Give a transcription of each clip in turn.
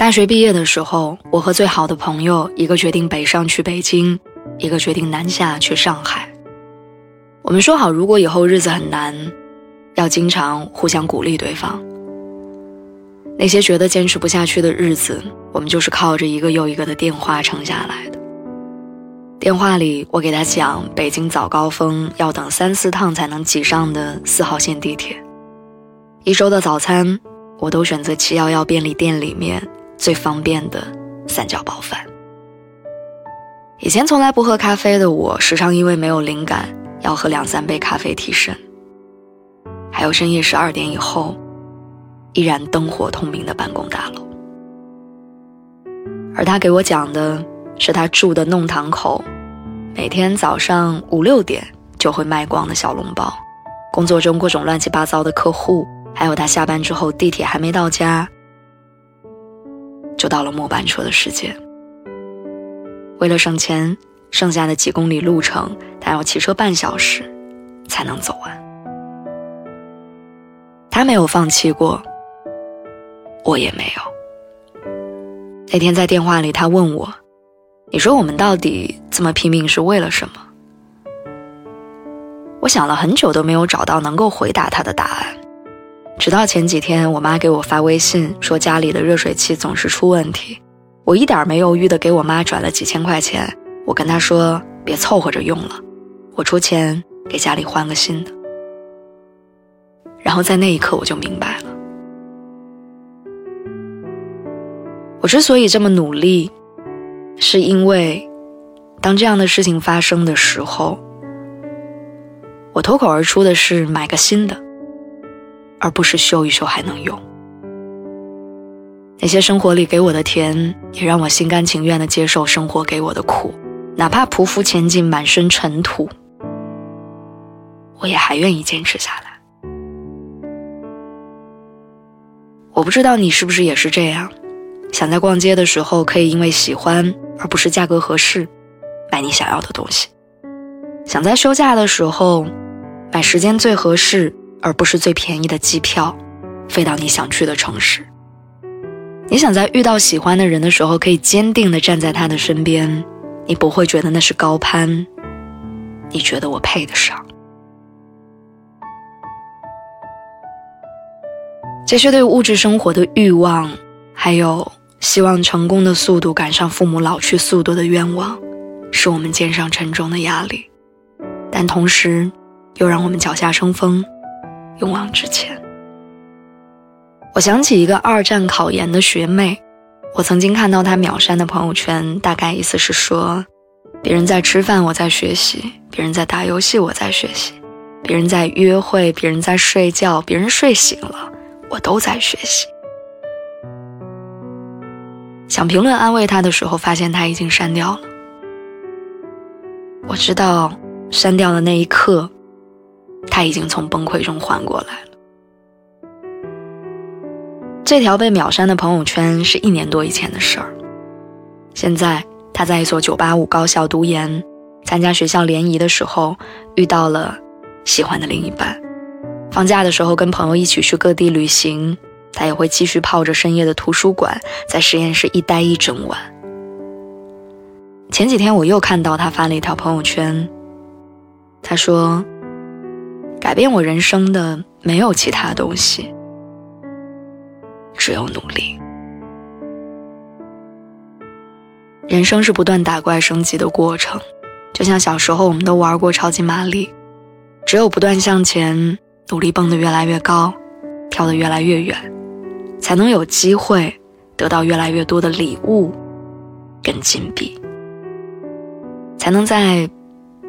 大学毕业的时候，我和最好的朋友，一个决定北上去北京，一个决定南下去上海。我们说好，如果以后日子很难，要经常互相鼓励对方。那些觉得坚持不下去的日子，我们就是靠着一个又一个的电话撑下来的。电话里，我给他讲北京早高峰要等三四趟才能挤上的四号线地铁，一周的早餐，我都选择七幺幺便利店里面。最方便的三角包饭。以前从来不喝咖啡的我，时常因为没有灵感，要喝两三杯咖啡提神。还有深夜十二点以后，依然灯火通明的办公大楼。而他给我讲的是他住的弄堂口，每天早上五六点就会卖光的小笼包，工作中各种乱七八糟的客户，还有他下班之后地铁还没到家。就到了末班车的时间。为了省钱，剩下的几公里路程，他要骑车半小时才能走完。他没有放弃过，我也没有。那天在电话里，他问我：“你说我们到底这么拼命是为了什么？”我想了很久，都没有找到能够回答他的答案。直到前几天，我妈给我发微信说家里的热水器总是出问题，我一点没犹豫的给我妈转了几千块钱。我跟她说别凑合着用了，我出钱给家里换个新的。然后在那一刻我就明白了，我之所以这么努力，是因为当这样的事情发生的时候，我脱口而出的是买个新的。而不是修一修还能用。那些生活里给我的甜，也让我心甘情愿地接受生活给我的苦，哪怕匍匐前进，满身尘土，我也还愿意坚持下来。我不知道你是不是也是这样，想在逛街的时候可以因为喜欢而不是价格合适，买你想要的东西；想在休假的时候买时间最合适。而不是最便宜的机票，飞到你想去的城市。你想在遇到喜欢的人的时候，可以坚定地站在他的身边，你不会觉得那是高攀，你觉得我配得上。这些对物质生活的欲望，还有希望成功的速度赶上父母老去速度的愿望，是我们肩上沉重的压力，但同时又让我们脚下生风。勇往直前。我想起一个二战考研的学妹，我曾经看到她秒删的朋友圈，大概意思是说：别人在吃饭，我在学习；别人在打游戏，我在学习；别人在约会，别人在睡觉，别人睡醒了，我都在学习。想评论安慰她的时候，发现她已经删掉了。我知道，删掉的那一刻。他已经从崩溃中缓过来了。这条被秒删的朋友圈是一年多以前的事儿。现在他在一所985高校读研，参加学校联谊的时候遇到了喜欢的另一半。放假的时候跟朋友一起去各地旅行，他也会继续泡着深夜的图书馆，在实验室一待一整晚。前几天我又看到他发了一条朋友圈，他说。改变我人生的没有其他东西，只有努力。人生是不断打怪升级的过程，就像小时候我们都玩过超级玛丽，只有不断向前，努力蹦得越来越高，跳得越来越远，才能有机会得到越来越多的礼物跟金币，才能在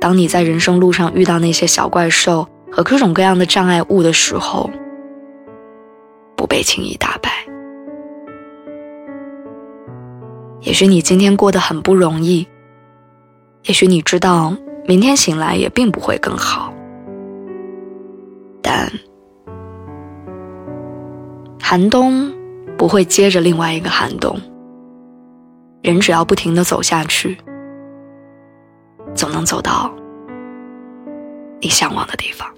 当你在人生路上遇到那些小怪兽。和各种各样的障碍物的时候，不被轻易打败。也许你今天过得很不容易，也许你知道明天醒来也并不会更好，但寒冬不会接着另外一个寒冬。人只要不停的走下去，总能走到你向往的地方。